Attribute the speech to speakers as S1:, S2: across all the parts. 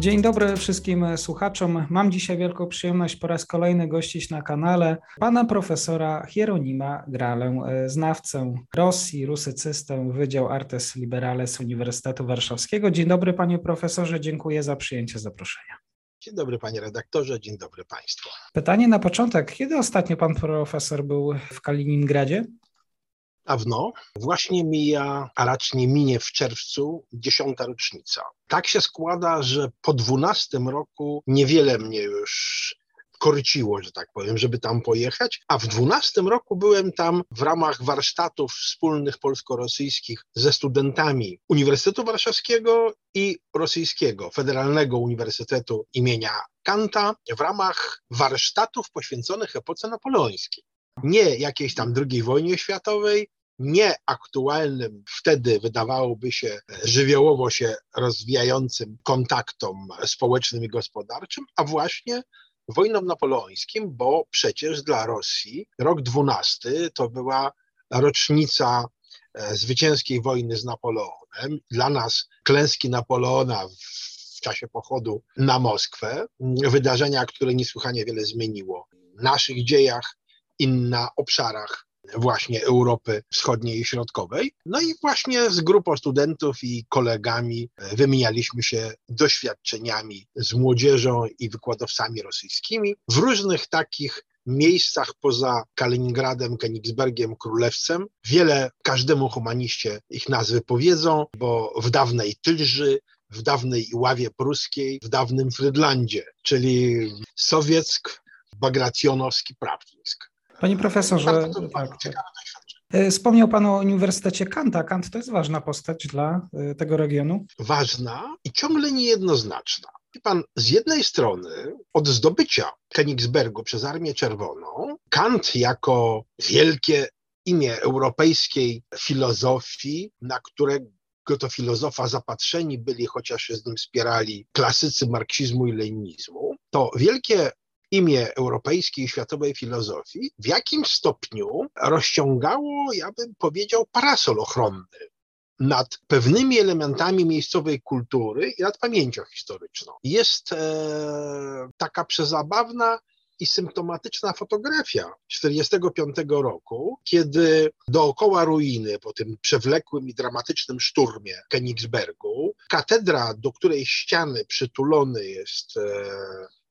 S1: Dzień dobry wszystkim słuchaczom. Mam dzisiaj wielką przyjemność po raz kolejny gościć na kanale pana profesora Hieronima Gralę, znawcę Rosji, rusycystę, Wydział Artes Liberales Uniwersytetu Warszawskiego. Dzień dobry panie profesorze, dziękuję za przyjęcie zaproszenia.
S2: Dzień dobry panie redaktorze, dzień dobry państwu.
S1: Pytanie na początek. Kiedy ostatnio pan profesor był w Kaliningradzie?
S2: Dawno. Właśnie mija, a raczej minie w czerwcu, dziesiąta rocznica. Tak się składa, że po dwunastym roku niewiele mnie już korciło, że tak powiem, żeby tam pojechać, a w dwunastym roku byłem tam w ramach warsztatów wspólnych polsko-rosyjskich ze studentami Uniwersytetu Warszawskiego i Rosyjskiego Federalnego Uniwersytetu imienia Kanta w ramach warsztatów poświęconych epoce napoleońskiej nie jakiejś tam II wojnie światowej, nie aktualnym wtedy wydawałoby się żywiołowo się rozwijającym kontaktom społecznym i gospodarczym, a właśnie wojną napoleońskim, bo przecież dla Rosji rok 12 to była rocznica e, zwycięskiej wojny z Napoleonem. Dla nas klęski Napoleona w czasie pochodu na Moskwę, wydarzenia, które niesłychanie wiele zmieniło w naszych dziejach i na obszarach właśnie Europy Wschodniej i Środkowej. No i właśnie z grupą studentów i kolegami e, wymienialiśmy się doświadczeniami z młodzieżą i wykładowcami rosyjskimi w różnych takich miejscach poza Kaliningradem, Königsbergiem, Królewcem. Wiele każdemu humaniście ich nazwy powiedzą, bo w dawnej Tylży, w dawnej Iławie Pruskiej, w dawnym Frydlandzie, czyli Sowieck, Bagrationowski, Prawdzińsk.
S1: Panie profesorze, tak, tak. E, Wspomniał Pan o Uniwersytecie Kanta. Kant to jest ważna postać dla e, tego regionu?
S2: Ważna i ciągle niejednoznaczna. Pan, z jednej strony od zdobycia Königsbergu przez Armię Czerwoną, Kant jako wielkie imię europejskiej filozofii, na którego to filozofa zapatrzeni byli, chociaż się z nim spierali klasycy marksizmu i leninizmu, to wielkie imię europejskiej i światowej filozofii w jakimś stopniu rozciągało, ja bym powiedział, parasol ochronny nad pewnymi elementami miejscowej kultury i nad pamięcią historyczną. Jest e, taka przezabawna i symptomatyczna fotografia 1945 roku, kiedy dookoła ruiny po tym przewlekłym i dramatycznym szturmie Königsbergu, katedra, do której ściany przytulony jest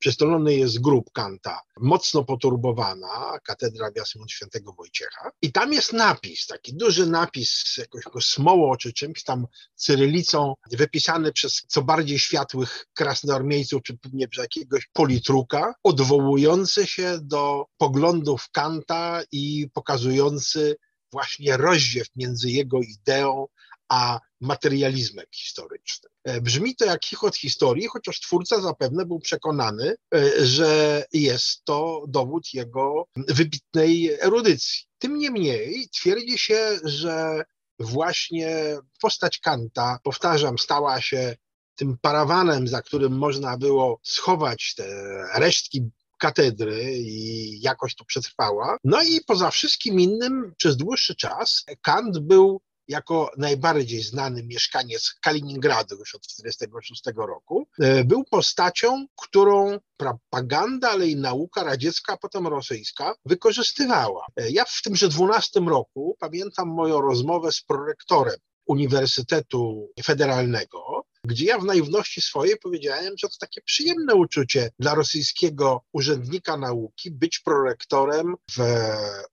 S2: Przystolony jest grób Kanta, mocno poturbowana, katedra Wiasmont Świętego Wojciecha. I tam jest napis, taki duży napis, jakoś smoło czy czymś tam cyrylicą, wypisany przez co bardziej światłych krasnoarmiejców, czy pewnie przez jakiegoś politruka, odwołujący się do poglądów Kanta i pokazujący właśnie rozdziew między jego ideą a materializmem historycznym. E, brzmi to jak chichot historii, chociaż twórca zapewne był przekonany, e, że jest to dowód jego wybitnej erudycji. Tym niemniej twierdzi się, że właśnie postać Kanta, powtarzam, stała się tym parawanem, za którym można było schować te resztki katedry i jakoś tu przetrwała. No i poza wszystkim innym przez dłuższy czas Kant był jako najbardziej znany mieszkaniec Kaliningradu już od 1946 roku, e, był postacią, którą propaganda, ale i nauka radziecka, a potem rosyjska wykorzystywała. E, ja w tymże 12 roku pamiętam moją rozmowę z prorektorem Uniwersytetu Federalnego, gdzie ja w naiwności swojej powiedziałem, że to takie przyjemne uczucie dla rosyjskiego urzędnika nauki być prorektorem w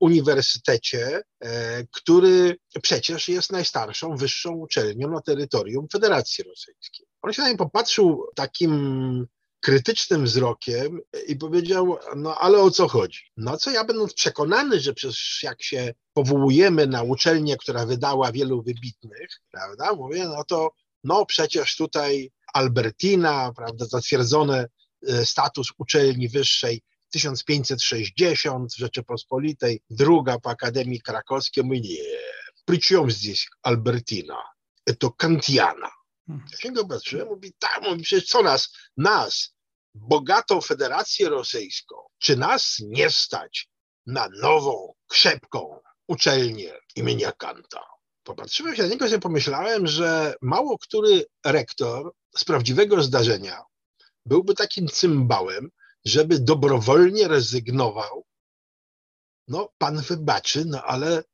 S2: uniwersytecie, e, który przecież jest najstarszą wyższą uczelnią na terytorium Federacji Rosyjskiej. On się na mnie popatrzył takim krytycznym wzrokiem i powiedział, no ale o co chodzi? No co ja będąc przekonany, że przecież jak się powołujemy na uczelnię, która wydała wielu wybitnych, prawda, mówię, no to no przecież tutaj Albertina, prawda, zatwierdzony e, status uczelni wyższej 1560 w Rzeczypospolitej, druga po Akademii Krakowskiej, mówi nie, при чем здесь Albertina? To Kantiana. Hmm. Ja się go patrzyłem, mówi, tak, mówi, przecież co nas, nas, bogatą Federację Rosyjską, czy nas nie stać na nową, krzepką uczelnię imienia Kanta? Popatrzyłem się na niego i pomyślałem, że mało który rektor z prawdziwego zdarzenia byłby takim cymbałem, żeby dobrowolnie rezygnował. No, pan wybaczy, no ale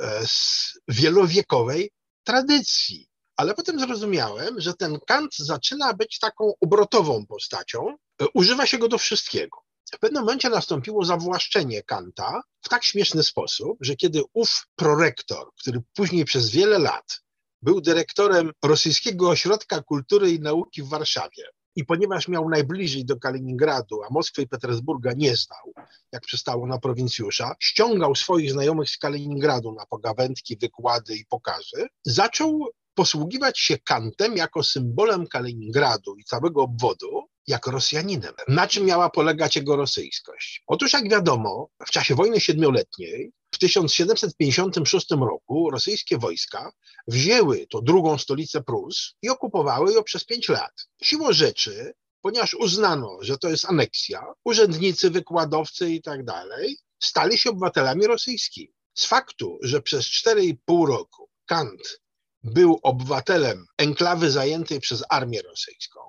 S2: e, z wielowiekowej tradycji. Ale potem zrozumiałem, że ten Kant zaczyna być taką obrotową postacią, e, używa się go do wszystkiego. W pewnym momencie nastąpiło zawłaszczenie Kanta w tak śmieszny sposób, że kiedy ów prorektor, który później przez wiele lat był dyrektorem Rosyjskiego Ośrodka Kultury i Nauki w Warszawie, i ponieważ miał najbliżej do Kaliningradu, a Moskwy i Petersburga nie znał, jak przystało na prowincjusza, ściągał swoich znajomych z Kaliningradu na pogawędki, wykłady i pokazy, zaczął posługiwać się Kantem jako symbolem Kaliningradu i całego obwodu, jako Rosjaninem. Na czym miała polegać jego rosyjskość? Otóż, jak wiadomo, w czasie wojny siedmioletniej w 1756 roku rosyjskie wojska wzięły to drugą stolicę Prus i okupowały ją przez pięć lat. Siłą rzeczy, ponieważ uznano, że to jest aneksja, urzędnicy, wykładowcy i tak dalej stali się obywatelami rosyjskimi. Z faktu, że przez 4,5 roku Kant był obywatelem enklawy zajętej przez armię rosyjską,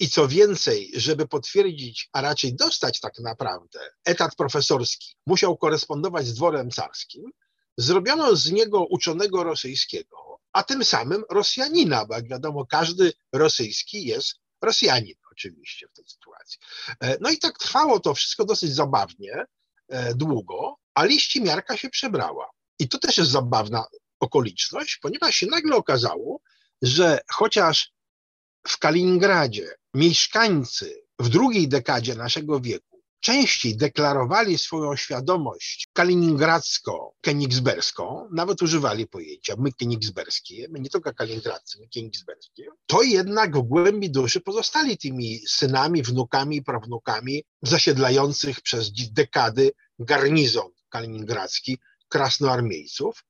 S2: i co więcej, żeby potwierdzić, a raczej dostać tak naprawdę etat profesorski, musiał korespondować z dworem carskim, zrobiono z niego uczonego rosyjskiego, a tym samym Rosjanina, bo jak wiadomo, każdy rosyjski jest Rosjanin oczywiście w tej sytuacji. E, no i tak trwało to wszystko dosyć zabawnie, e, długo, a liścimiarka się przebrała. I to też jest zabawna okoliczność, ponieważ się nagle okazało, że chociaż w Kaliningradzie mieszkańcy w drugiej dekadzie naszego wieku częściej deklarowali swoją świadomość kaliningradzko-kenigsberską, nawet używali pojęcia my kenigsberskie, my nie tylko kaliningradzcy, my kenigsberskie, to jednak w głębi duszy pozostali tymi synami, wnukami prawnukami zasiedlających przez dekady garnizon kaliningradzki krasnoarmiejców,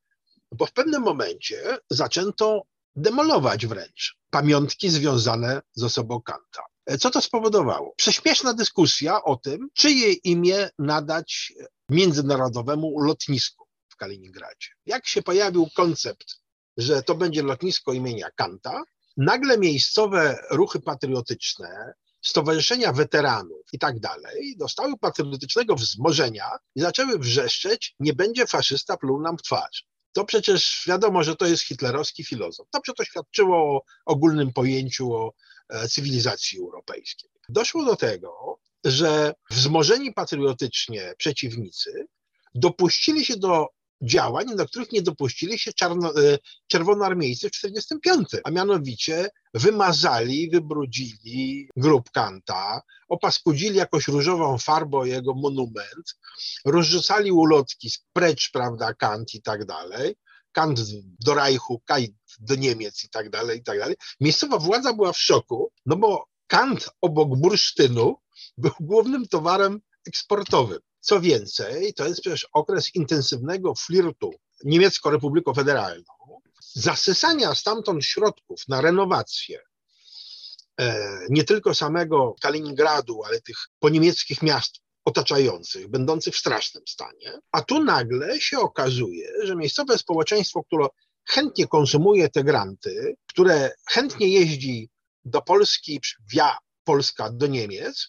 S2: bo w pewnym momencie zaczęto demolować wręcz pamiątki związane z osobą Kanta. Co to spowodowało? Prześmieszna dyskusja o tym, czyje imię nadać międzynarodowemu lotnisku w Kaliningradzie. Jak się pojawił koncept, że to będzie lotnisko imienia Kanta, nagle miejscowe ruchy patriotyczne, stowarzyszenia weteranów i tak dalej dostały patriotycznego wzmożenia i zaczęły wrzeszczeć, nie będzie faszysta pluł nam w twarz to przecież wiadomo, że to jest hitlerowski filozof. To świadczyło o ogólnym pojęciu o e, cywilizacji europejskiej. Doszło do tego, że wzmożeni patriotycznie przeciwnicy dopuścili się do działań, do których nie dopuścili się czarno, e, czerwonoarmiejcy w 1945, a mianowicie wymazali, wybrudzili grób Kanta, opaskudzili jakoś różową farbą jego monument, rozrzucali ulotki precz, prawda, Kant i tak dalej, Kant do Reichu, Kant do Niemiec i tak dalej, i tak dalej. Miejscowa władza była w szoku, no bo Kant obok bursztynu był głównym towarem eksportowym. Co więcej, to jest przecież okres intensywnego flirtu niemiecko-republiką federalną, zasysania stamtąd środków na renowację e, nie tylko samego Kaliningradu, ale tych poniemieckich miast otaczających, będących w strasznym stanie, a tu nagle się okazuje, że miejscowe społeczeństwo, które chętnie konsumuje te granty, które chętnie jeździ do Polski, via Polska do Niemiec,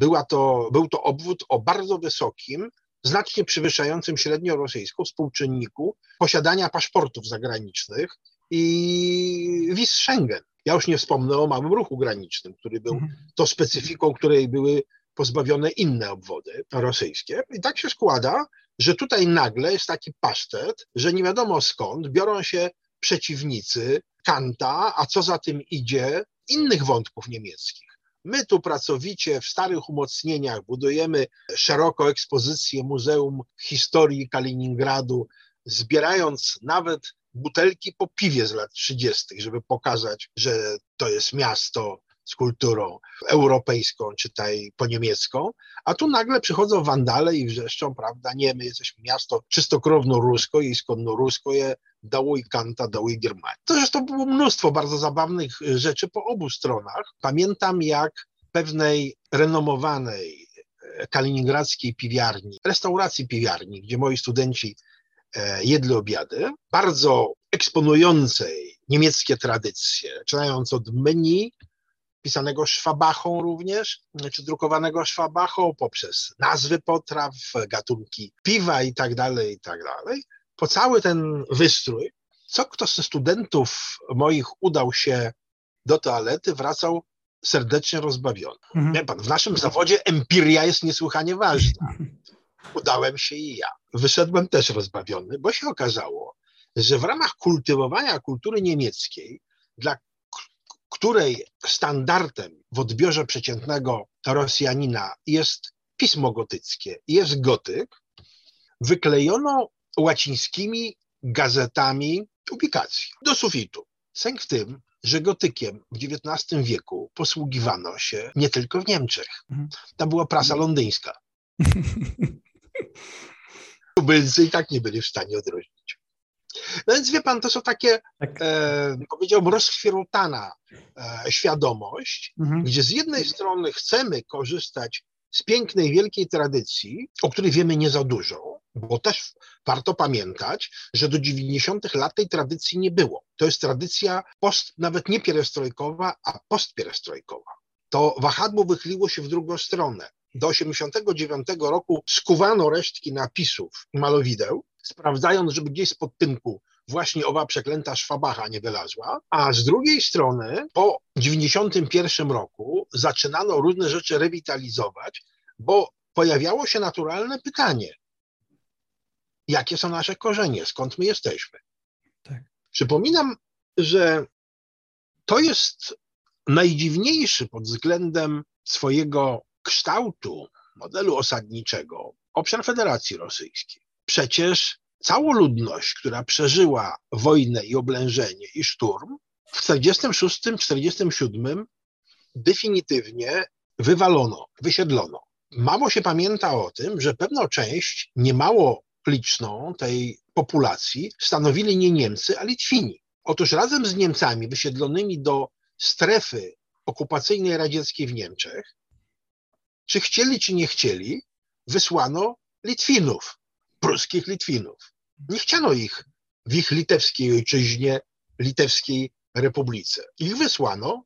S2: była to, był to obwód o bardzo wysokim znacznie przewyższającym średnio rosyjską współczynniku posiadania paszportów zagranicznych i wiz Schengen. Ja już nie wspomnę o małym ruchu granicznym, który był mhm. to specyfiką, której były pozbawione inne obwody rosyjskie. I tak się składa, że tutaj nagle jest taki pasztet, że nie wiadomo skąd biorą się przeciwnicy Kanta, a co za tym idzie, innych wątków niemieckich. My tu pracowicie w starych umocnieniach budujemy szeroko ekspozycję Muzeum Historii Kaliningradu, zbierając nawet butelki po piwie z lat 30., żeby pokazać, że to jest miasto z kulturą europejską, czytaj po niemiecką, a tu nagle przychodzą wandale i wrzeszczą, prawda, nie, my jesteśmy miasto czystokrowno rusko i skądno rusko je dało i kanta, dało i Germanii. To zresztą było mnóstwo bardzo zabawnych rzeczy po obu stronach. Pamiętam jak pewnej renomowanej e, kaliningradzkiej piwiarni, restauracji piwiarni, gdzie moi studenci e, jedli obiady, bardzo eksponującej niemieckie tradycje, zaczynając od menu, pisanego szwabachą również, czy drukowanego szwabachą, poprzez nazwy potraw, gatunki piwa i tak dalej, i tak dalej. Po cały ten wystrój, co kto ze studentów moich udał się do toalety, wracał serdecznie rozbawiony. Mhm. Pan, w naszym zawodzie empiria jest niesłychanie ważna. Udałem się i ja. Wyszedłem też rozbawiony, bo się okazało, że w ramach kultywowania kultury niemieckiej, dla której standardem w odbiorze przeciętnego Rosjanina jest pismo gotyckie, jest gotyk, wyklejono łacińskimi gazetami publikacji do sufitu. Sęk w tym, że gotykiem w XIX wieku posługiwano się nie tylko w Niemczech. Mhm. Tam była prasa londyńska. Tubylcy i tak nie byli w stanie odróżnić. No więc wie pan, to są takie, tak. e, powiedziałbym, rozchwierutana e, świadomość, mhm. gdzie z jednej strony chcemy korzystać z pięknej, wielkiej tradycji, o której wiemy nie za dużo, bo też warto pamiętać, że do 90. lat tej tradycji nie było. To jest tradycja post, nawet nie pierestrojkowa, a postpierestrojkowa. To wahadło wychyliło się w drugą stronę. Do 89 roku skuwano resztki napisów malowideł, sprawdzając, żeby gdzieś z podtynku właśnie owa przeklęta szwabacha nie wylazła, a z drugiej strony po 91 roku zaczynano różne rzeczy rewitalizować, bo pojawiało się naturalne pytanie, jakie są nasze korzenie, skąd my jesteśmy. Tak. Przypominam, że to jest najdziwniejszy pod względem swojego kształtu modelu osadniczego obszar Federacji Rosyjskiej. Przecież całą ludność, która przeżyła wojnę i oblężenie i szturm, w 1946-1947 definitywnie wywalono, wysiedlono. Mało się pamięta o tym, że pewną część niemało liczną tej populacji stanowili nie Niemcy, a Litwini. Otóż razem z Niemcami wysiedlonymi do strefy okupacyjnej radzieckiej w Niemczech, czy chcieli, czy nie chcieli, wysłano Litwinów, pruskich Litwinów. Nie chciano ich w ich litewskiej ojczyźnie, litewskiej republice. Ich wysłano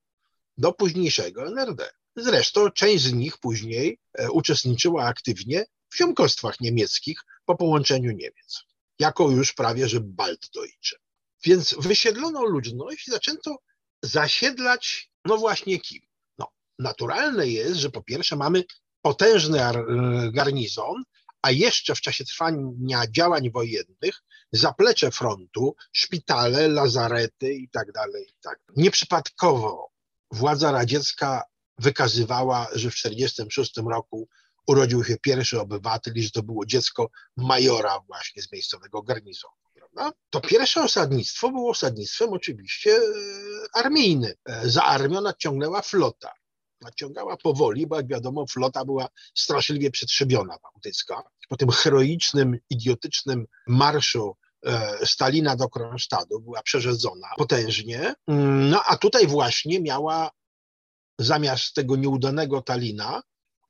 S2: do późniejszego NRD. Zresztą część z nich później e, uczestniczyła aktywnie w ziomkostwach niemieckich po połączeniu Niemiec, jako już prawie że Baltdeutsche. Więc wysiedlono ludność i zaczęto zasiedlać, no właśnie kim? No, naturalne jest, że po pierwsze mamy potężny garnizon, a jeszcze w czasie trwania działań wojennych zaplecze frontu, szpitale, lazarety i tak tak. Nieprzypadkowo władza radziecka wykazywała, że w 1946 roku urodził się pierwszy obywatel i że to było dziecko majora właśnie z miejscowego garnizonu. To pierwsze osadnictwo było osadnictwem oczywiście e, armijnym. E, za armią nadciągnęła flota. Nadciągała powoli, bo jak wiadomo flota była straszliwie przetrzebiona bałtycka. Po tym heroicznym, idiotycznym marszu e, Stalina do Kronstadu była przerzedzona potężnie, no a tutaj właśnie miała zamiast tego nieudanego Talina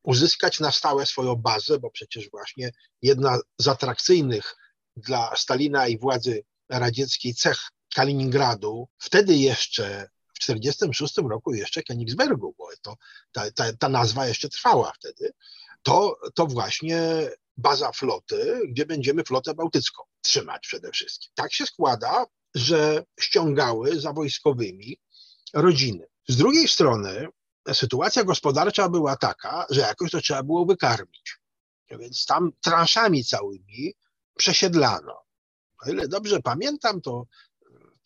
S2: uzyskać na stałe swoją bazę, bo przecież właśnie jedna z atrakcyjnych dla Stalina i władzy radzieckiej cech Kaliningradu, wtedy jeszcze w 1946 roku jeszcze Königsbergu, bo to, ta, ta, ta nazwa jeszcze trwała wtedy, to, to właśnie baza floty, gdzie będziemy flotę bałtycką trzymać przede wszystkim. Tak się składa, że ściągały za wojskowymi rodziny. Z drugiej strony sytuacja gospodarcza była taka, że jakoś to trzeba było wykarmić. Więc tam transzami całymi przesiedlano. O ile dobrze pamiętam, to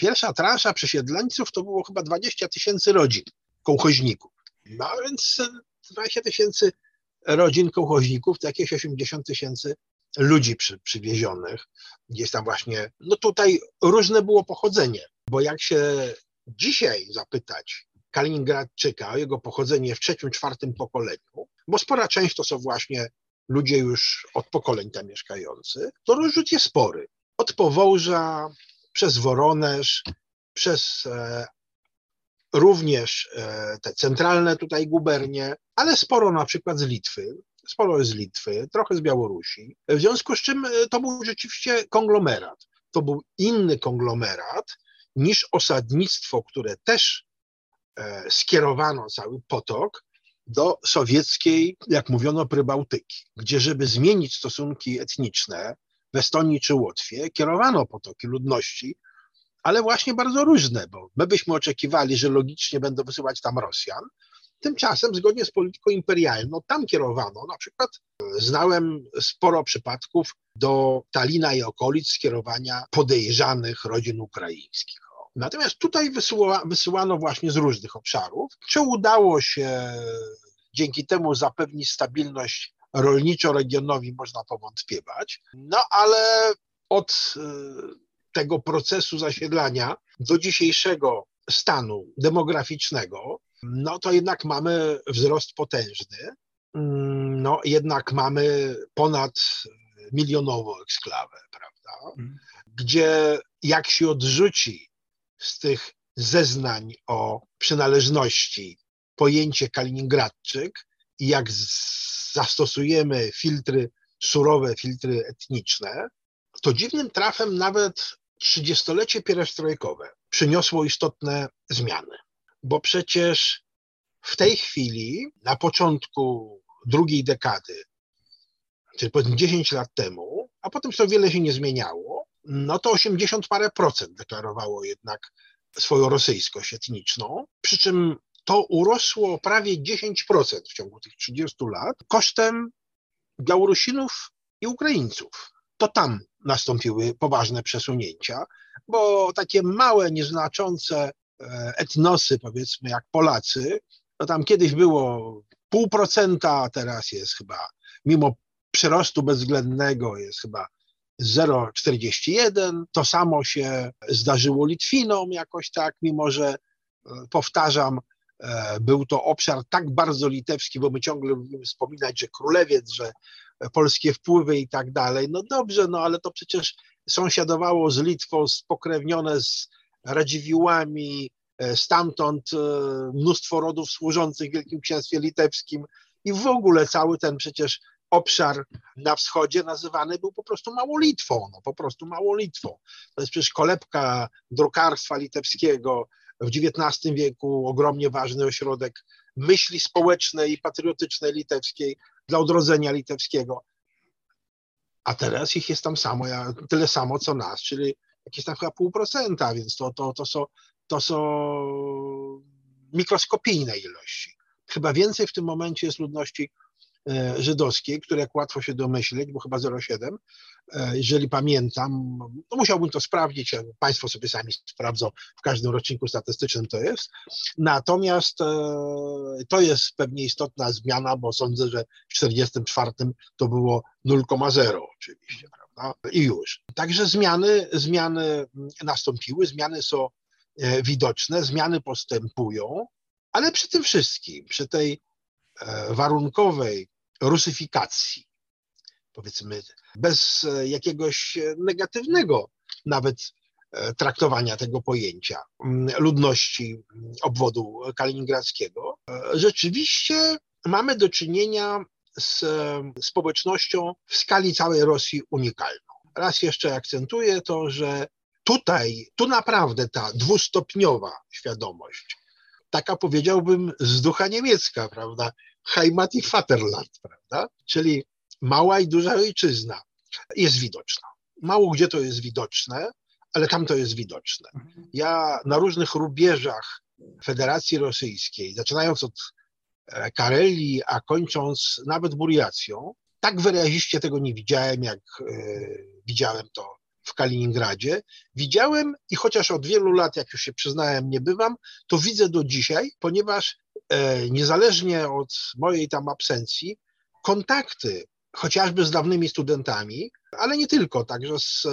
S2: pierwsza transza przesiedleńców to było chyba 20 tysięcy rodzin, kołchoźników. No więc 20 tysięcy rodzin kołchoźników to jakieś 80 tysięcy ludzi przy, przywiezionych. Gdzieś tam właśnie, no tutaj różne było pochodzenie, bo jak się dzisiaj zapytać Kaliningradczyka, o jego pochodzenie w trzecim, czwartym pokoleniu, bo spora część to są właśnie ludzie już od pokoleń tam mieszkający, to rozrzut jest spory. Od Powołża przez Woronerz, przez e, również e, te centralne tutaj gubernie, ale sporo na przykład z Litwy, sporo z Litwy, trochę z Białorusi. W związku z czym e, to był rzeczywiście konglomerat. To był inny konglomerat niż osadnictwo, które też skierowano cały potok do sowieckiej, jak mówiono, Prybałtyki, gdzie żeby zmienić stosunki etniczne w Estonii czy Łotwie, kierowano potoki ludności, ale właśnie bardzo różne, bo my byśmy oczekiwali, że logicznie będą wysyłać tam Rosjan, Tymczasem, zgodnie z polityką imperialną, tam kierowano, na przykład znałem sporo przypadków do Talina i okolic skierowania podejrzanych rodzin ukraińskich. Natomiast tutaj wysyła, wysyłano właśnie z różnych obszarów. Czy udało się dzięki temu zapewnić stabilność rolniczo-regionowi, można powątpiewać. No ale od y, tego procesu zasiedlania do dzisiejszego stanu demograficznego, no to jednak mamy wzrost potężny. Mm, no jednak mamy ponad milionową eksklawę, prawda? Mhm. Gdzie jak się odrzuci z tych zeznań o przynależności pojęcie Kaliningradczyk i jak zastosujemy filtry surowe, filtry etniczne, to dziwnym trafem nawet trzydziestolecie pierestrojkowe przyniosło istotne zmiany. Bo przecież w tej chwili, na początku drugiej dekady, czyli powiedzmy 10 lat temu, a potem to wiele się nie zmieniało, no to 80 parę procent deklarowało jednak swoją rosyjskość etniczną, przy czym to urosło prawie 10% w ciągu tych 30 lat kosztem Białorusinów i Ukraińców. To tam nastąpiły poważne przesunięcia, bo takie małe, nieznaczące E, etnosy, powiedzmy, jak Polacy, to tam kiedyś było pół procenta, a teraz jest chyba, mimo przyrostu bezwzględnego, jest chyba 0,41. To samo się zdarzyło Litwinom jakoś tak, mimo że e, powtarzam, był to obszar tak bardzo litewski, bo my ciągle lubimy wspominać, że królewiec, że polskie wpływy i tak dalej. No dobrze, no ale to przecież sąsiadowało z Litwą, spokrewnione z Radziwiłłami, e, stamtąd e, mnóstwo rodów służących w Wielkim Księstwie Litewskim i w ogóle cały ten przecież obszar na wschodzie nazywany był po prostu Małolitwą, no po prostu Małolitwą. To jest przecież kolebka drukarstwa litewskiego w XIX wieku, ogromnie ważny ośrodek myśli społecznej i patriotycznej litewskiej dla odrodzenia litewskiego. A teraz ich jest tam samo, tyle samo co nas, czyli jakieś tam chyba pół procenta, więc to, to, to, są, to są mikroskopijne ilości. Chyba więcej w tym momencie jest ludności żydowskiej, które jak łatwo się domyśleć, bo chyba 0,7, e, jeżeli pamiętam, no musiałbym to sprawdzić, Państwo sobie sami sprawdzą, w każdym roczniku statystycznym to jest. Natomiast e, to jest pewnie istotna zmiana, bo sądzę, że w 1944 to było 0,0 oczywiście i już. Także zmiany, zmiany nastąpiły, zmiany są e, widoczne, zmiany postępują, ale przy tym wszystkim, przy tej e, warunkowej rusyfikacji, powiedzmy, bez e, jakiegoś negatywnego nawet traktowania tego pojęcia ludności obwodu kaliningradzkiego, rzeczywiście mamy do czynienia z społecznością w skali całej Rosji unikalną. Raz jeszcze akcentuję to, że tutaj, tu naprawdę ta dwustopniowa świadomość, taka powiedziałbym z ducha niemiecka, prawda? Heimat i Vaterland, prawda? Czyli mała i duża ojczyzna jest widoczna. Mało gdzie to jest widoczne, ale tam to jest widoczne. Ja na różnych rubieżach Federacji Rosyjskiej, zaczynając od E, Kareli, a kończąc nawet Buriacją. Tak wyraziście tego nie widziałem, jak e, widziałem to w Kaliningradzie. Widziałem i chociaż od wielu lat, jak już się przyznałem, nie bywam, to widzę do dzisiaj, ponieważ niezależnie od mojej tam absencji, kontakty chociażby z dawnymi studentami, ale nie tylko, także z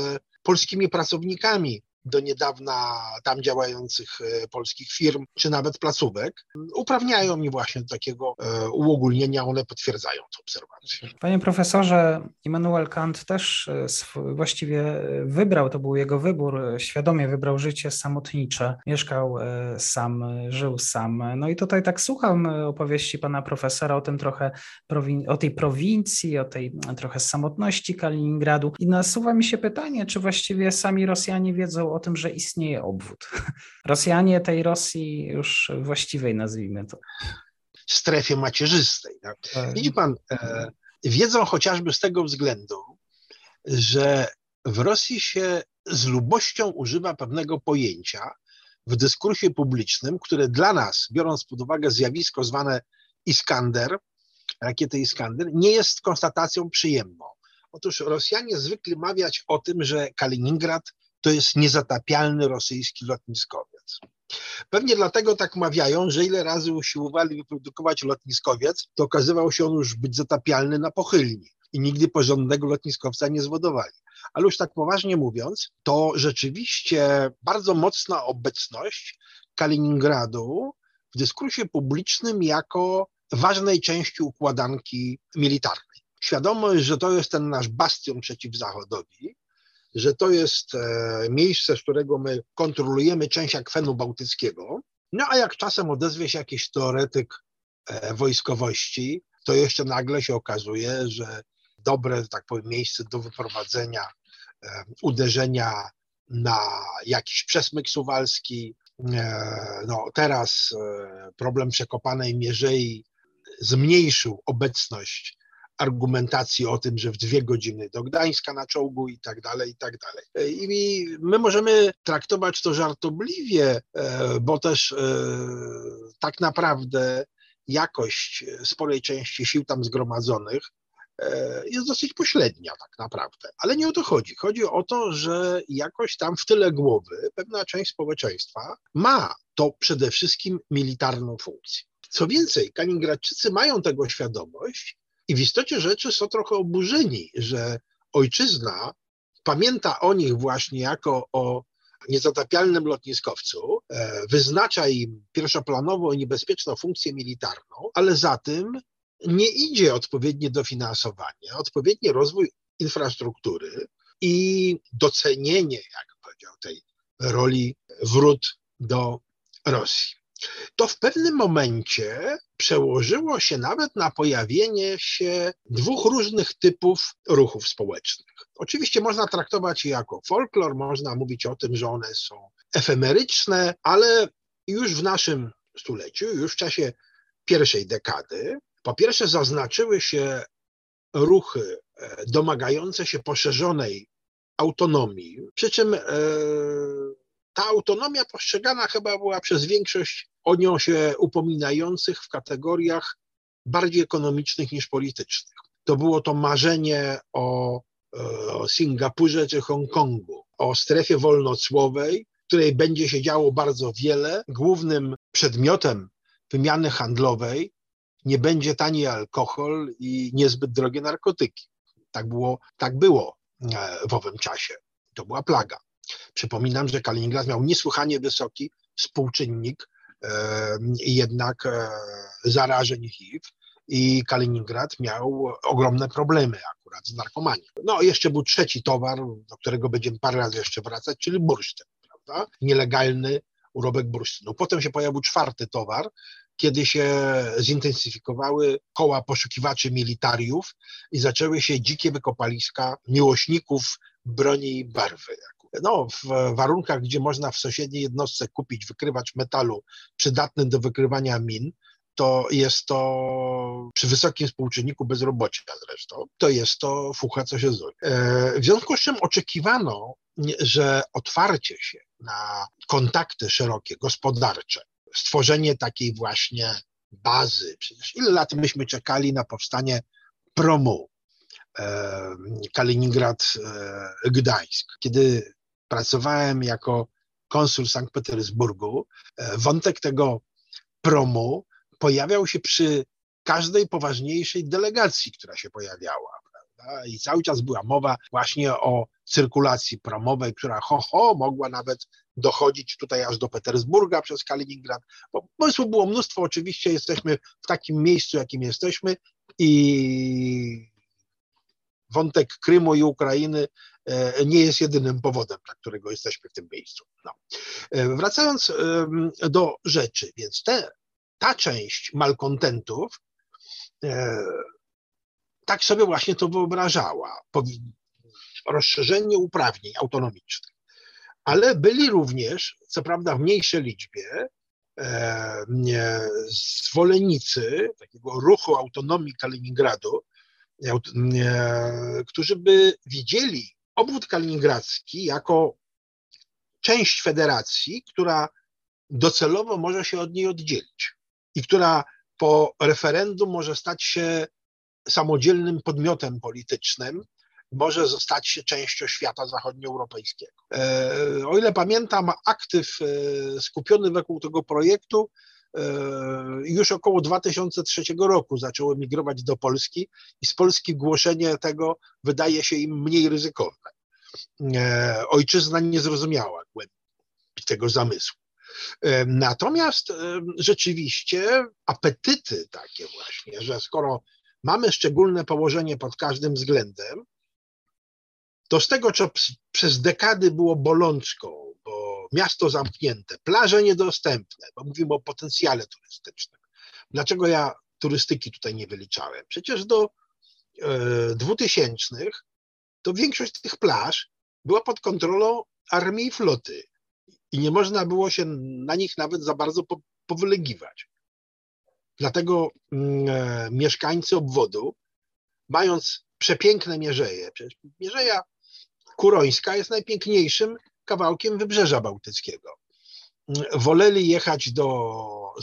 S2: polskimi pracownikami do niedawna tam działających e, polskich firm, czy nawet placówek, uprawniają mi właśnie do takiego e, uogólnienia, one potwierdzają te obserwacje.
S1: Panie profesorze, Immanuel Kant też e, właściwie wybrał, to był jego wybór, świadomie wybrał życie samotnicze, mieszkał sam, żył sam. No i tutaj tak słucham opowieści pana profesora o tym trochę, o tej prowincji, o tej trochę samotności Kaliningradu i nasuwa mi się pytanie, czy właściwie sami Rosjanie wiedzą o tym, że istnieje obwód. Rosjanie tej Rosji już właściwej, nazwijmy to.
S2: Strefie macierzystej. Tak? tak. Widzi pan, e, wiedzą chociażby z tego względu, że w Rosji się z lubością używa pewnego pojęcia w dyskursie publicznym, które dla nas, biorąc pod uwagę zjawisko zwane Iskander, rakiety Iskander, nie jest konstatacją przyjemną. Otóż Rosjanie zwykli mawiać o tym, że Kaliningrad to jest niezatapialny rosyjski lotniskowiec. Pewnie dlatego tak mawiają, że ile razy usiłowali wyprodukować lotniskowiec, to okazywał się on już być zatapialny na pochylni i nigdy porządnego lotniskowca nie zwodowali. Ale już tak poważnie mówiąc, to rzeczywiście bardzo mocna obecność Kaliningradu w dyskursie publicznym jako ważnej części układanki militarnej. Świadomość, że to jest ten nasz bastion przeciw Zachodowi, że to jest e, miejsce, z którego my kontrolujemy część akwenu bałtyckiego. No a jak czasem odezwie się jakiś teoretyk e, wojskowości, to jeszcze nagle się okazuje, że dobre, tak powiem, miejsce do wyprowadzenia e, uderzenia na jakiś przesmyk suwalski. No, teraz problem przekopanej Mierzei zmniejszył obecność argumentacji o tym, że w dwie godziny do Gdańska na czołgu i tak dalej, i tak dalej. I my możemy traktować to żartobliwie, e, bo też e, tak naprawdę jakość sporej części sił tam zgromadzonych e, jest dosyć pośrednia tak naprawdę. Ale nie o to chodzi. Chodzi o to, że jakoś tam w tyle głowy pewna część społeczeństwa ma to przede wszystkim militarną funkcję. Co więcej, Kaliningradczycy mają tego świadomość i w istocie rzeczy są trochę oburzeni, że ojczyzna pamięta o nich właśnie jako o niezatapialnym lotniskowcu, e, wyznacza im pierwszoplanową i niebezpieczną funkcję militarną, ale za tym nie idzie odpowiednie dofinansowanie, odpowiedni rozwój infrastruktury i docenienie, jak powiedział, tej roli wrót do Rosji to w pewnym momencie przełożyło się nawet na pojawienie się dwóch różnych typów ruchów społecznych. Oczywiście można traktować je jako folklor, można mówić o tym, że one są efemeryczne, ale już w naszym stuleciu, już w czasie pierwszej dekady, po pierwsze zaznaczyły się ruchy e, domagające się poszerzonej autonomii, przy czym e, ta autonomia postrzegana chyba była przez większość o nią się upominających w kategoriach bardziej ekonomicznych niż politycznych. To było to marzenie o, o Singapurze czy Hongkongu, o strefie wolnocłowej, w której będzie się działo bardzo wiele. Głównym przedmiotem wymiany handlowej nie będzie tani alkohol i niezbyt drogie narkotyki. Tak było, tak było e, w owym czasie. To była plaga. Przypominam, że Kaliningrad miał niesłychanie wysoki współczynnik e, jednak e, zarażeń HIV i Kaliningrad miał ogromne problemy akurat z narkomanią. No jeszcze był trzeci towar, do którego będziemy parę razy jeszcze wracać, czyli bursztyn, prawda? Nielegalny urobek bursztynu. Potem się pojawił czwarty towar, kiedy się zintensyfikowały koła poszukiwaczy militariów i zaczęły się dzikie wykopaliska miłośników broni i barwy, no, w warunkach, gdzie można w sąsiedniej jednostce kupić wykrywacz metalu przydatny do wykrywania min, to jest to przy wysokim współczynniku bezrobocia zresztą, to jest to fucha, co się zrobi. E, w związku z czym oczekiwano, że otwarcie się na kontakty szerokie, gospodarcze, stworzenie takiej właśnie bazy, przecież ile lat myśmy czekali na powstanie promu e, Kaliningrad-Gdańsk, e, kiedy pracowałem jako konsul Sankt Petersburgu, e, wątek tego promu pojawiał się przy każdej poważniejszej delegacji, która się pojawiała. Prawda? I cały czas była mowa właśnie o cyrkulacji promowej, która ho, ho, mogła nawet dochodzić tutaj aż do Petersburga przez Kaliningrad. Bo pomysłów było mnóstwo, oczywiście jesteśmy w takim miejscu, jakim jesteśmy i wątek Krymu i Ukrainy nie jest jedynym powodem, dla którego jesteśmy w tym miejscu. No. E, wracając do rzeczy, więc te, ta część malkontentów e, tak sobie właśnie to wyobrażała. Rozszerzenie uprawnień autonomicznych. Ale byli również, co prawda w mniejszej liczbie, zwolennicy takiego ruchu autonomii Kaliningradu, którzy by widzieli obwód kaliningradzki jako część federacji, która docelowo może się od niej oddzielić i która po referendum może stać się samodzielnym podmiotem politycznym, może zostać się częścią świata zachodnioeuropejskiego. E, o ile pamiętam, aktyw e, skupiony wokół tego projektu już około 2003 roku zaczęło migrować do Polski i z Polski głoszenie tego wydaje się im mniej ryzykowne. Ojczyzna nie zrozumiała tego zamysłu. Natomiast rzeczywiście apetyty takie właśnie, że skoro mamy szczególne położenie pod każdym względem, to z tego, co przez dekady było bolączką, bo miasto zamknięte, plaże niedostępne, bo mówimy o potencjale turystycznym. Dlaczego ja turystyki tutaj nie wyliczałem? Przecież do dwutysięcznych to większość tych plaż była pod kontrolą armii i floty i nie można było się na nich nawet za bardzo powylegiwać. Dlatego mm, e, mieszkańcy obwodu, mając przepiękne mierzeje, przecież mierzeja kurońska jest najpiękniejszym kawałkiem wybrzeża bałtyckiego. Woleli jechać do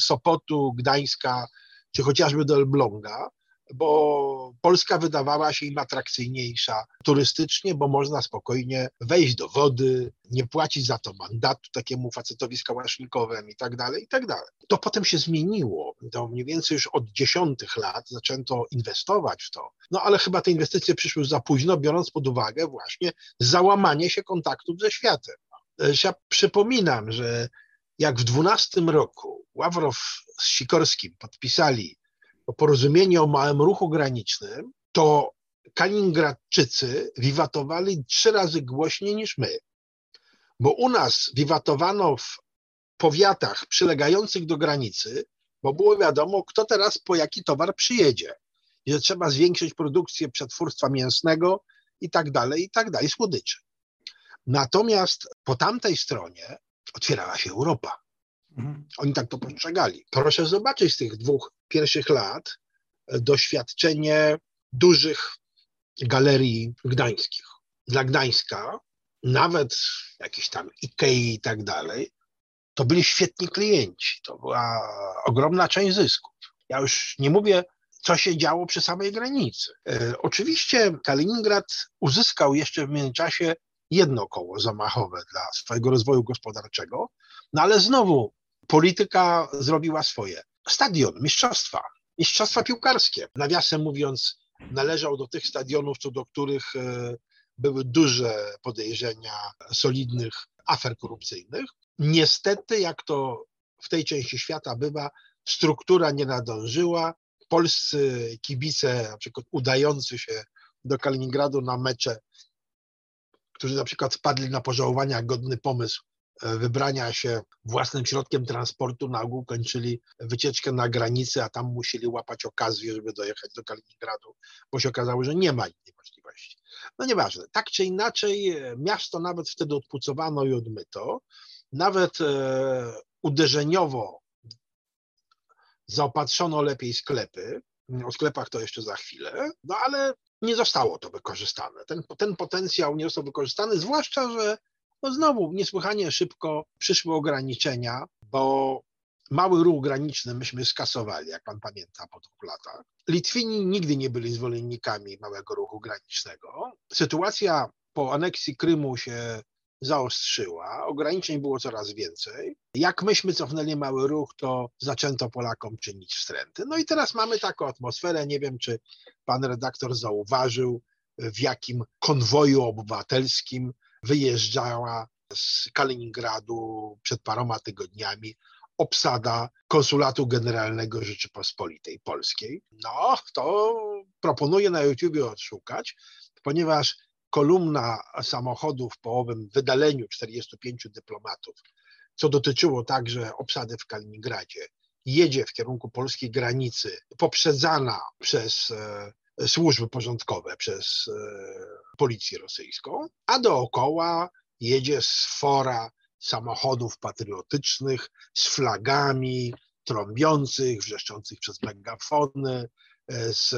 S2: Sopotu, Gdańska, czy chociażby do Elbląga, bo Polska wydawała się im atrakcyjniejsza turystycznie, bo można spokojnie wejść do wody, nie płacić za to mandatu takiemu facetowi z kałasznikowym i tak dalej, i tak dalej. To potem się zmieniło. To mniej więcej już od dziesiątych lat zaczęto inwestować w to. No ale chyba te inwestycje przyszły za późno, biorąc pod uwagę właśnie załamanie się kontaktów ze światem. Ja przypominam, że jak w 12 roku Ławrow z Sikorskim podpisali porozumienie o małym ruchu granicznym, to Kaliningradczycy wiwatowali trzy razy głośniej niż my. Bo u nas wiwatowano w powiatach przylegających do granicy, bo było wiadomo, kto teraz po jaki towar przyjedzie. I że trzeba zwiększyć produkcję przetwórstwa mięsnego i tak dalej, i tak dalej, słodyczy. Natomiast po tamtej stronie otwierała się Europa. Mhm. Oni tak to postrzegali. Proszę zobaczyć z tych dwóch pierwszych lat e, doświadczenie dużych galerii gdańskich. Dla Gdańska, nawet jakiś tam Ikei i tak dalej, to byli świetni klienci. To była ogromna część zysków. Ja już nie mówię, co się działo przy samej granicy. E, oczywiście Kaliningrad uzyskał jeszcze w międzyczasie jedno koło zamachowe dla swojego rozwoju gospodarczego, no ale znowu polityka zrobiła swoje. Stadion, mistrzostwa, mistrzostwa piłkarskie. Nawiasem mówiąc, należał do tych stadionów, co do których e, były duże podejrzenia solidnych afer korupcyjnych. Niestety, jak to w tej części świata bywa, struktura nie nadążyła. Polscy kibice, na przykład udający się do Kaliningradu na mecze, którzy na przykład wpadli na pożałowania godny pomysł wybrania się własnym środkiem transportu na ogół kończyli wycieczkę na granicę, a tam musieli łapać okazję, żeby dojechać do Kaliningradu, bo się okazało, że nie ma innej możliwości. No nieważne. Tak czy inaczej, e, miasto nawet wtedy odpucowano i odmyto. Nawet e, uderzeniowo zaopatrzono lepiej sklepy. O sklepach to jeszcze za chwilę, no ale nie zostało to wykorzystane. Ten, ten potencjał nie został wykorzystany, zwłaszcza, że no znowu niesłychanie szybko przyszły ograniczenia, bo mały ruch graniczny myśmy skasowali, jak pan pamięta, po dwóch latach. Litwini nigdy nie byli zwolennikami małego ruchu granicznego. Sytuacja po aneksji Krymu się zaostrzyła, ograniczeń było coraz więcej. Jak myśmy cofnęli mały ruch, to zaczęto Polakom czynić wstręty. No i teraz mamy taką atmosferę, nie wiem czy pan redaktor zauważył, w jakim konwoju obywatelskim wyjeżdżała z Kaliningradu przed paroma tygodniami obsada konsulatu generalnego Rzeczypospolitej Polskiej. No, to proponuję na YouTubie odszukać, ponieważ kolumna samochodów po owym wydaleniu 45 dyplomatów, co dotyczyło także obsady w Kaliningradzie, jedzie w kierunku polskiej granicy, poprzedzana przez e, służby porządkowe, przez e, policję rosyjską, a dookoła jedzie sfora samochodów patriotycznych z flagami trąbiących, wrzeszczących przez megafony, e, z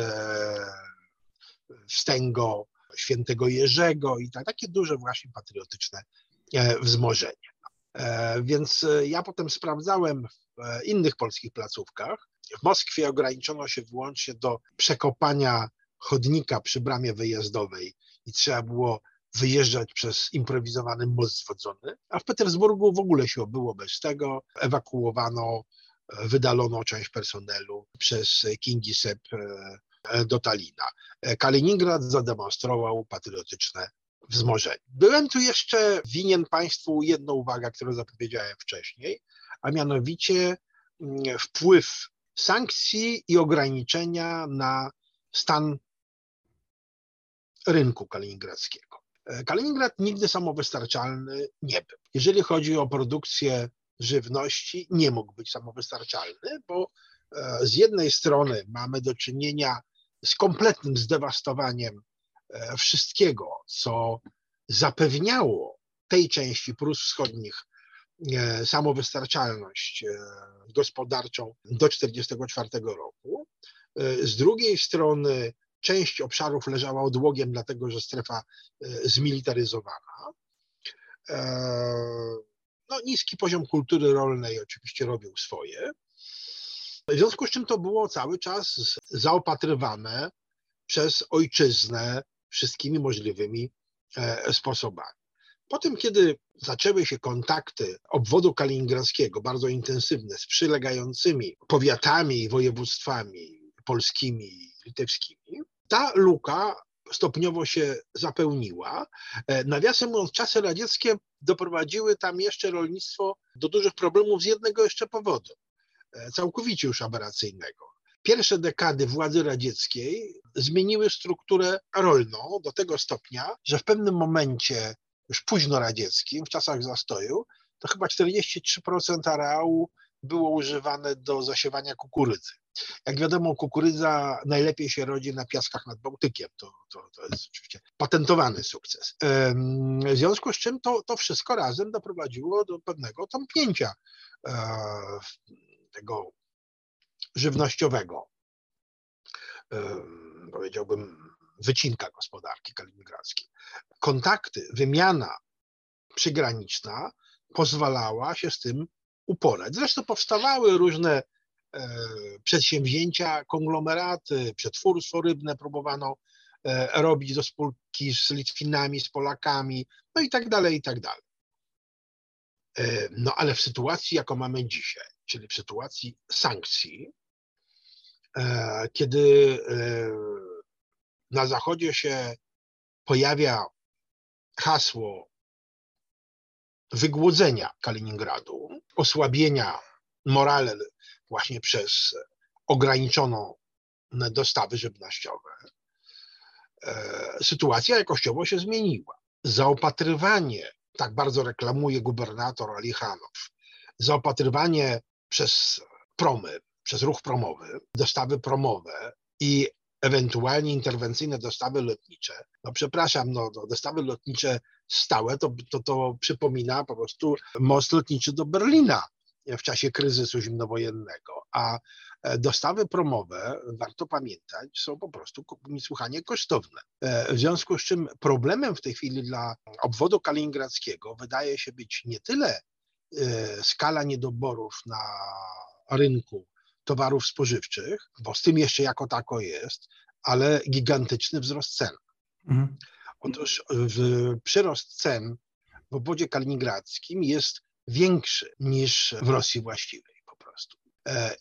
S2: wstęgo świętego Jerzego i tak, takie duże właśnie patriotyczne e, wzmożenie. E, więc ja potem sprawdzałem w innych polskich placówkach. W Moskwie ograniczono się wyłącznie do przekopania chodnika przy bramie wyjazdowej i trzeba było wyjeżdżać przez improwizowany most zwodzony, a w Petersburgu w ogóle się obyło bez tego. Ewakuowano, wydalono część personelu przez Kingisep e, do Talina. E, Kaliningrad zademonstrował patriotyczne wzmożenie. Byłem tu jeszcze winien Państwu jedną uwagę, którą zapowiedziałem wcześniej, a mianowicie mm, wpływ sankcji i ograniczenia na stan rynku kaliningradzkiego. Kaliningrad nigdy samowystarczalny nie był. Jeżeli chodzi o produkcję żywności, nie mógł być samowystarczalny, bo e, z jednej strony mamy do czynienia z kompletnym zdewastowaniem e, wszystkiego, co zapewniało tej części Prus Wschodnich e, samowystarczalność gospodarczą do 1944 roku. Z drugiej strony część obszarów leżała odłogiem, dlatego że strefa e, zmilitaryzowana. E, no, niski poziom kultury rolnej oczywiście robił swoje. W związku z czym to było cały czas zaopatrywane przez ojczyznę wszystkimi możliwymi e, sposobami. Potem, kiedy zaczęły się kontakty obwodu kaliningradzkiego, bardzo intensywne, z przylegającymi powiatami i województwami polskimi i litewskimi, ta luka stopniowo się zapełniła. E, nawiasem mówiąc, czasy radzieckie doprowadziły tam jeszcze rolnictwo do dużych problemów z jednego jeszcze powodu, e, całkowicie już aberracyjnego. Pierwsze dekady władzy radzieckiej zmieniły strukturę rolną do tego stopnia, że w pewnym momencie, już późno radzieckim, w czasach zastoju, to chyba 43% areału było używane do zasiewania kukurydzy. Jak wiadomo, kukurydza najlepiej się rodzi na piaskach nad Bałtykiem. To, to, to jest oczywiście patentowany sukces. W związku z czym to, to wszystko razem doprowadziło do pewnego tąpnięcia e, tego żywnościowego, powiedziałbym, wycinka gospodarki kaliningradzkiej. Kontakty, wymiana przygraniczna pozwalała się z tym uporać. Zresztą powstawały różne E, przedsięwzięcia, konglomeraty, przetwórstwo rybne próbowano e, robić do spółki z Litwinami, z Polakami, no i tak dalej, i tak dalej. E, no ale w sytuacji, jaką mamy dzisiaj, czyli w sytuacji sankcji, kiedy na Zachodzie się pojawia hasło wygłodzenia Kaliningradu, osłabienia morale właśnie przez ograniczoną dostawy żywnościowe, e, sytuacja jakościowo się zmieniła. Zaopatrywanie, tak bardzo reklamuje gubernator Alichanow, zaopatrywanie przez promy, przez ruch promowy, dostawy promowe i ewentualnie interwencyjne dostawy lotnicze. No przepraszam, no, no dostawy lotnicze stałe to, to, to przypomina po prostu most lotniczy do Berlina w czasie kryzysu zimnowojennego, a e, dostawy promowe, warto pamiętać, są po prostu niesłychanie kosztowne. E, w związku z czym problemem w tej chwili dla obwodu kaliningradzkiego wydaje się być nie tyle skala niedoborów na rynku towarów spożywczych, bo z tym jeszcze jako tako jest, ale gigantyczny wzrost cen. Mhm. Otóż przyrost cen w obwodzie kaliningradzkim jest większy niż w Rosji właściwej po prostu. E,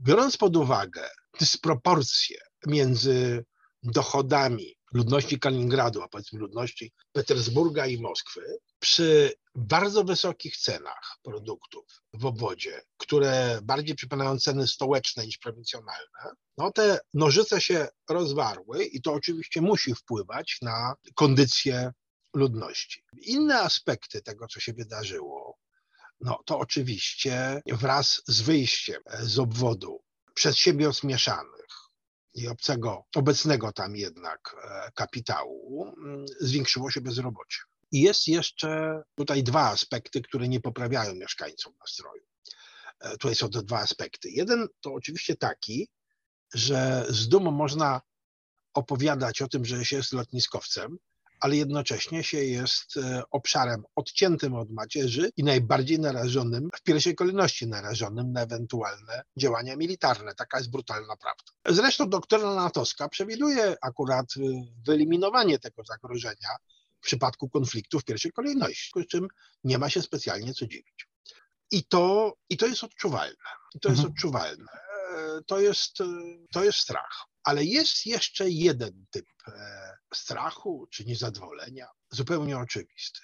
S2: biorąc pod uwagę dysproporcje między dochodami ludności Kaliningradu, a powiedzmy ludności Petersburga i Moskwy, przy bardzo wysokich cenach produktów w obwodzie, które bardziej przypominają ceny stołeczne niż prowincjonalne, no te nożyce się rozwarły i to oczywiście musi wpływać na kondycję ludności. Inne aspekty tego, co się wydarzyło, no to oczywiście wraz z wyjściem z obwodu przedsiębiorstw mieszanych i obcego, obecnego tam jednak e, kapitału, mm, zwiększyło się bezrobocie. I jest jeszcze tutaj dwa aspekty, które nie poprawiają mieszkańcom nastroju. E, tutaj są te dwa aspekty. Jeden to oczywiście taki, że z dumą można opowiadać o tym, że się jest lotniskowcem, ale jednocześnie się jest e, obszarem odciętym od macierzy i najbardziej narażonym, w pierwszej kolejności narażonym na ewentualne działania militarne. Taka jest brutalna prawda. Zresztą doktryna natowska przewiduje akurat e, wyeliminowanie tego zagrożenia w przypadku konfliktu w pierwszej kolejności, z czym nie ma się specjalnie co dziwić. I to, i to jest odczuwalne. I to jest mhm. odczuwalne. E, to jest, to jest strach. Ale jest jeszcze jeden typ e, strachu czy niezadowolenia, zupełnie oczywisty.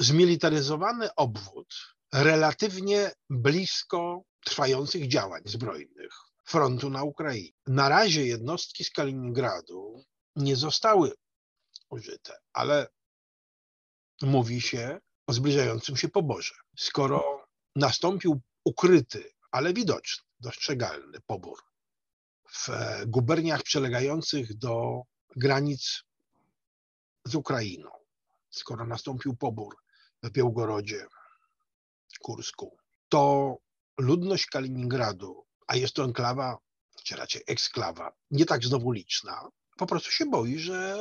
S2: Zmilitaryzowany obwód relatywnie blisko trwających działań zbrojnych frontu na Ukrainie. Na razie jednostki z Kaliningradu nie zostały użyte, ale mówi się o zbliżającym się poborze. Skoro nastąpił ukryty, ale widoczny, dostrzegalny pobór w e, guberniach przylegających do granic z Ukrainą, skoro nastąpił pobór w Białgorodzie, Kursku, to ludność Kaliningradu, a jest to enklawa, czy raczej eksklawa, nie tak znowu liczna, po prostu się boi, że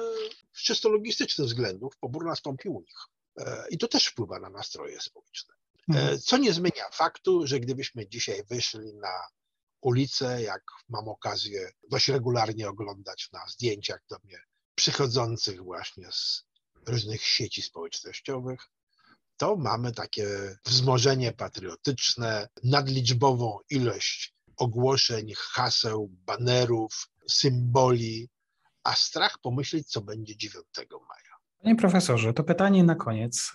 S2: z czysto logistycznych względów pobór nastąpi u nich. E, I to też wpływa na nastroje społeczne. E, mhm. Co nie zmienia faktu, że gdybyśmy dzisiaj wyszli na ulicę, jak mam okazję dość regularnie oglądać na zdjęciach do mnie przychodzących właśnie z różnych sieci społecznościowych, to mamy takie wzmożenie patriotyczne, nadliczbową ilość ogłoszeń, haseł, banerów, symboli, a strach pomyśleć, co będzie 9 maja.
S1: Panie profesorze, to pytanie na koniec.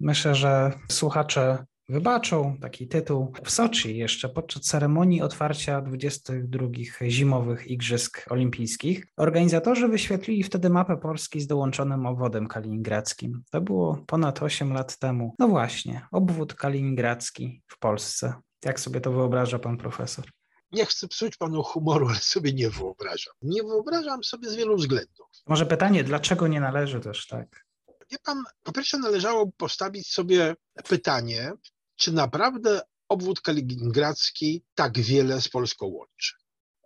S1: Myślę, że słuchacze wybaczą taki tytuł. W Soczi jeszcze podczas ceremonii otwarcia 22 zimowych Igrzysk Olimpijskich organizatorzy wyświetlili wtedy mapę Polski z dołączonym obwodem kaliningradzkim. To było ponad 8 lat temu. No właśnie, obwód kaliningradzki w Polsce. Jak sobie to wyobraża pan profesor?
S2: Nie chcę psuć panu humoru, ale sobie nie wyobrażam. Nie wyobrażam sobie z wielu względów.
S1: Może pytanie, dlaczego nie należy też tak?
S2: Wie pan, po pierwsze należało postawić sobie pytanie, czy naprawdę obwód kaliningradzki tak wiele z Polską łączy.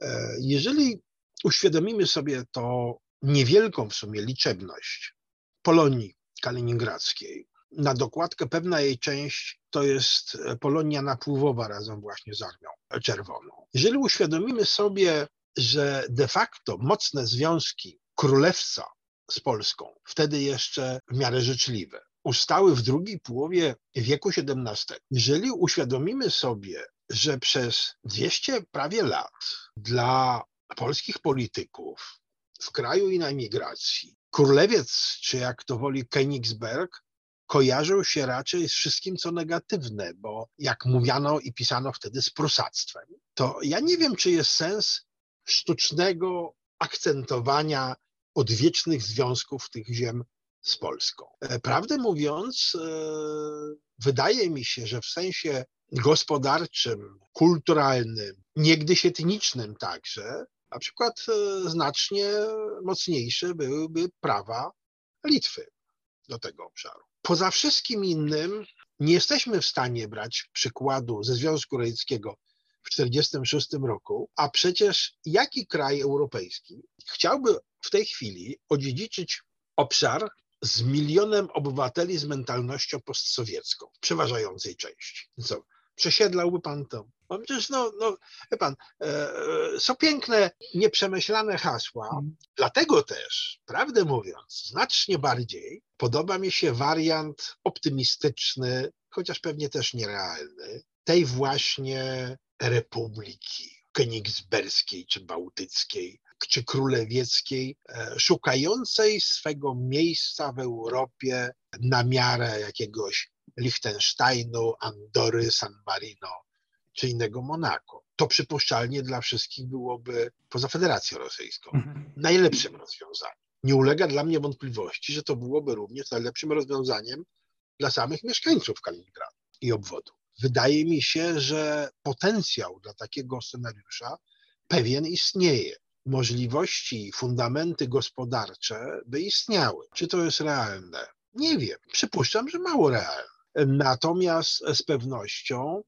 S2: E, jeżeli uświadomimy sobie to niewielką w sumie liczebność Polonii kaliningradzkiej, na dokładkę pewna jej część to jest Polonia napływowa razem właśnie z Armią Czerwoną. Jeżeli uświadomimy sobie, że de facto mocne związki królewca z Polską, wtedy jeszcze w miarę życzliwe, ustały w drugiej połowie wieku XVII. Jeżeli uświadomimy sobie, że przez 200 prawie lat dla polskich polityków w kraju i na emigracji królewiec, czy jak to woli Königsberg, kojarzył się raczej z wszystkim, co negatywne, bo jak mówiano i pisano wtedy z prusactwem, to ja nie wiem, czy jest sens sztucznego akcentowania odwiecznych związków tych ziem z Polską. E, prawdę mówiąc, e, wydaje mi się, że w sensie gospodarczym, kulturalnym, niegdyś etnicznym także, na przykład e, znacznie mocniejsze byłyby prawa Litwy do tego obszaru. Poza wszystkim innym nie jesteśmy w stanie brać przykładu ze Związku Radzieckiego w 1946 roku, a przecież jaki kraj europejski chciałby w tej chwili odziedziczyć obszar, z milionem obywateli z mentalnością postsowiecką, przeważającej części. Co, przesiedlałby pan to? No przecież, no, no wie pan, e, e, są piękne, nieprzemyślane hasła, hmm. dlatego też, prawdę mówiąc, znacznie bardziej podoba mi się wariant optymistyczny, chociaż pewnie też nierealny, tej właśnie republiki Königsberskiej czy Bałtyckiej, czy królewieckiej, e, szukającej swego miejsca w Europie na miarę jakiegoś Liechtensteinu, Andory, San Marino czy innego Monako. To przypuszczalnie dla wszystkich byłoby, poza Federacją Rosyjską, mhm. najlepszym rozwiązaniem. Nie ulega dla mnie wątpliwości, że to byłoby również najlepszym rozwiązaniem dla samych mieszkańców Kaliningradu i obwodu. Wydaje mi się, że potencjał dla takiego scenariusza pewien istnieje. Możliwości, fundamenty gospodarcze by istniały. Czy to jest realne? Nie wiem. Przypuszczam, że mało realne. Natomiast z pewnością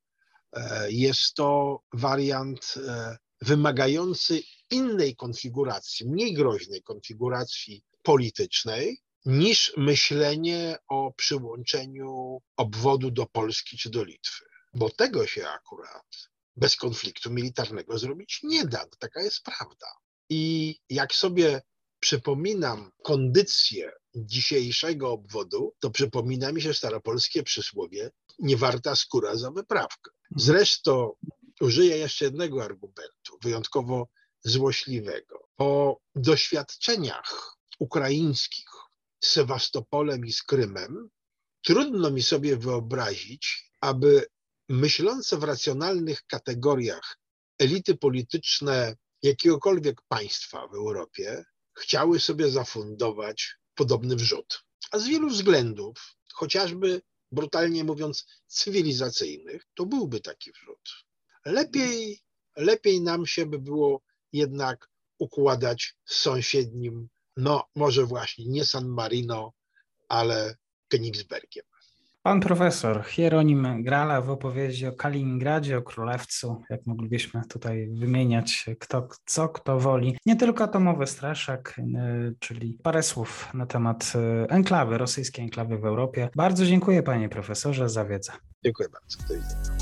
S2: jest to wariant e, wymagający innej konfiguracji, mniej groźnej konfiguracji politycznej, niż myślenie o przyłączeniu obwodu do Polski czy do Litwy. Bo tego się akurat bez konfliktu militarnego zrobić nie da. Taka jest prawda. I jak sobie przypominam kondycję dzisiejszego obwodu, to przypomina mi się staropolskie przysłowie nie warta skóra za wyprawkę. Zresztą użyję jeszcze jednego argumentu, wyjątkowo złośliwego. Po doświadczeniach ukraińskich z Sewastopolem i z Krymem, trudno mi sobie wyobrazić, aby myślące w racjonalnych kategoriach elity polityczne jakiegokolwiek państwa w Europie chciały sobie zafundować podobny wrzut. A z wielu względów, chociażby brutalnie mówiąc cywilizacyjnych, to byłby taki wrzut. Lepiej, lepiej nam się by było jednak układać z sąsiednim, no może właśnie nie San Marino, ale Königsbergiem.
S1: Pan profesor Hieronim Grala w opowieści o Kaliningradzie, o Królewcu, jak moglibyśmy tutaj wymieniać kto co, kto woli. Nie tylko atomowy straszak, y, czyli parę słów na temat y, enklawy, rosyjskiej enklawy w Europie. Bardzo dziękuję panie profesorze za wiedzę.
S2: Dziękuję bardzo. Do widzenia.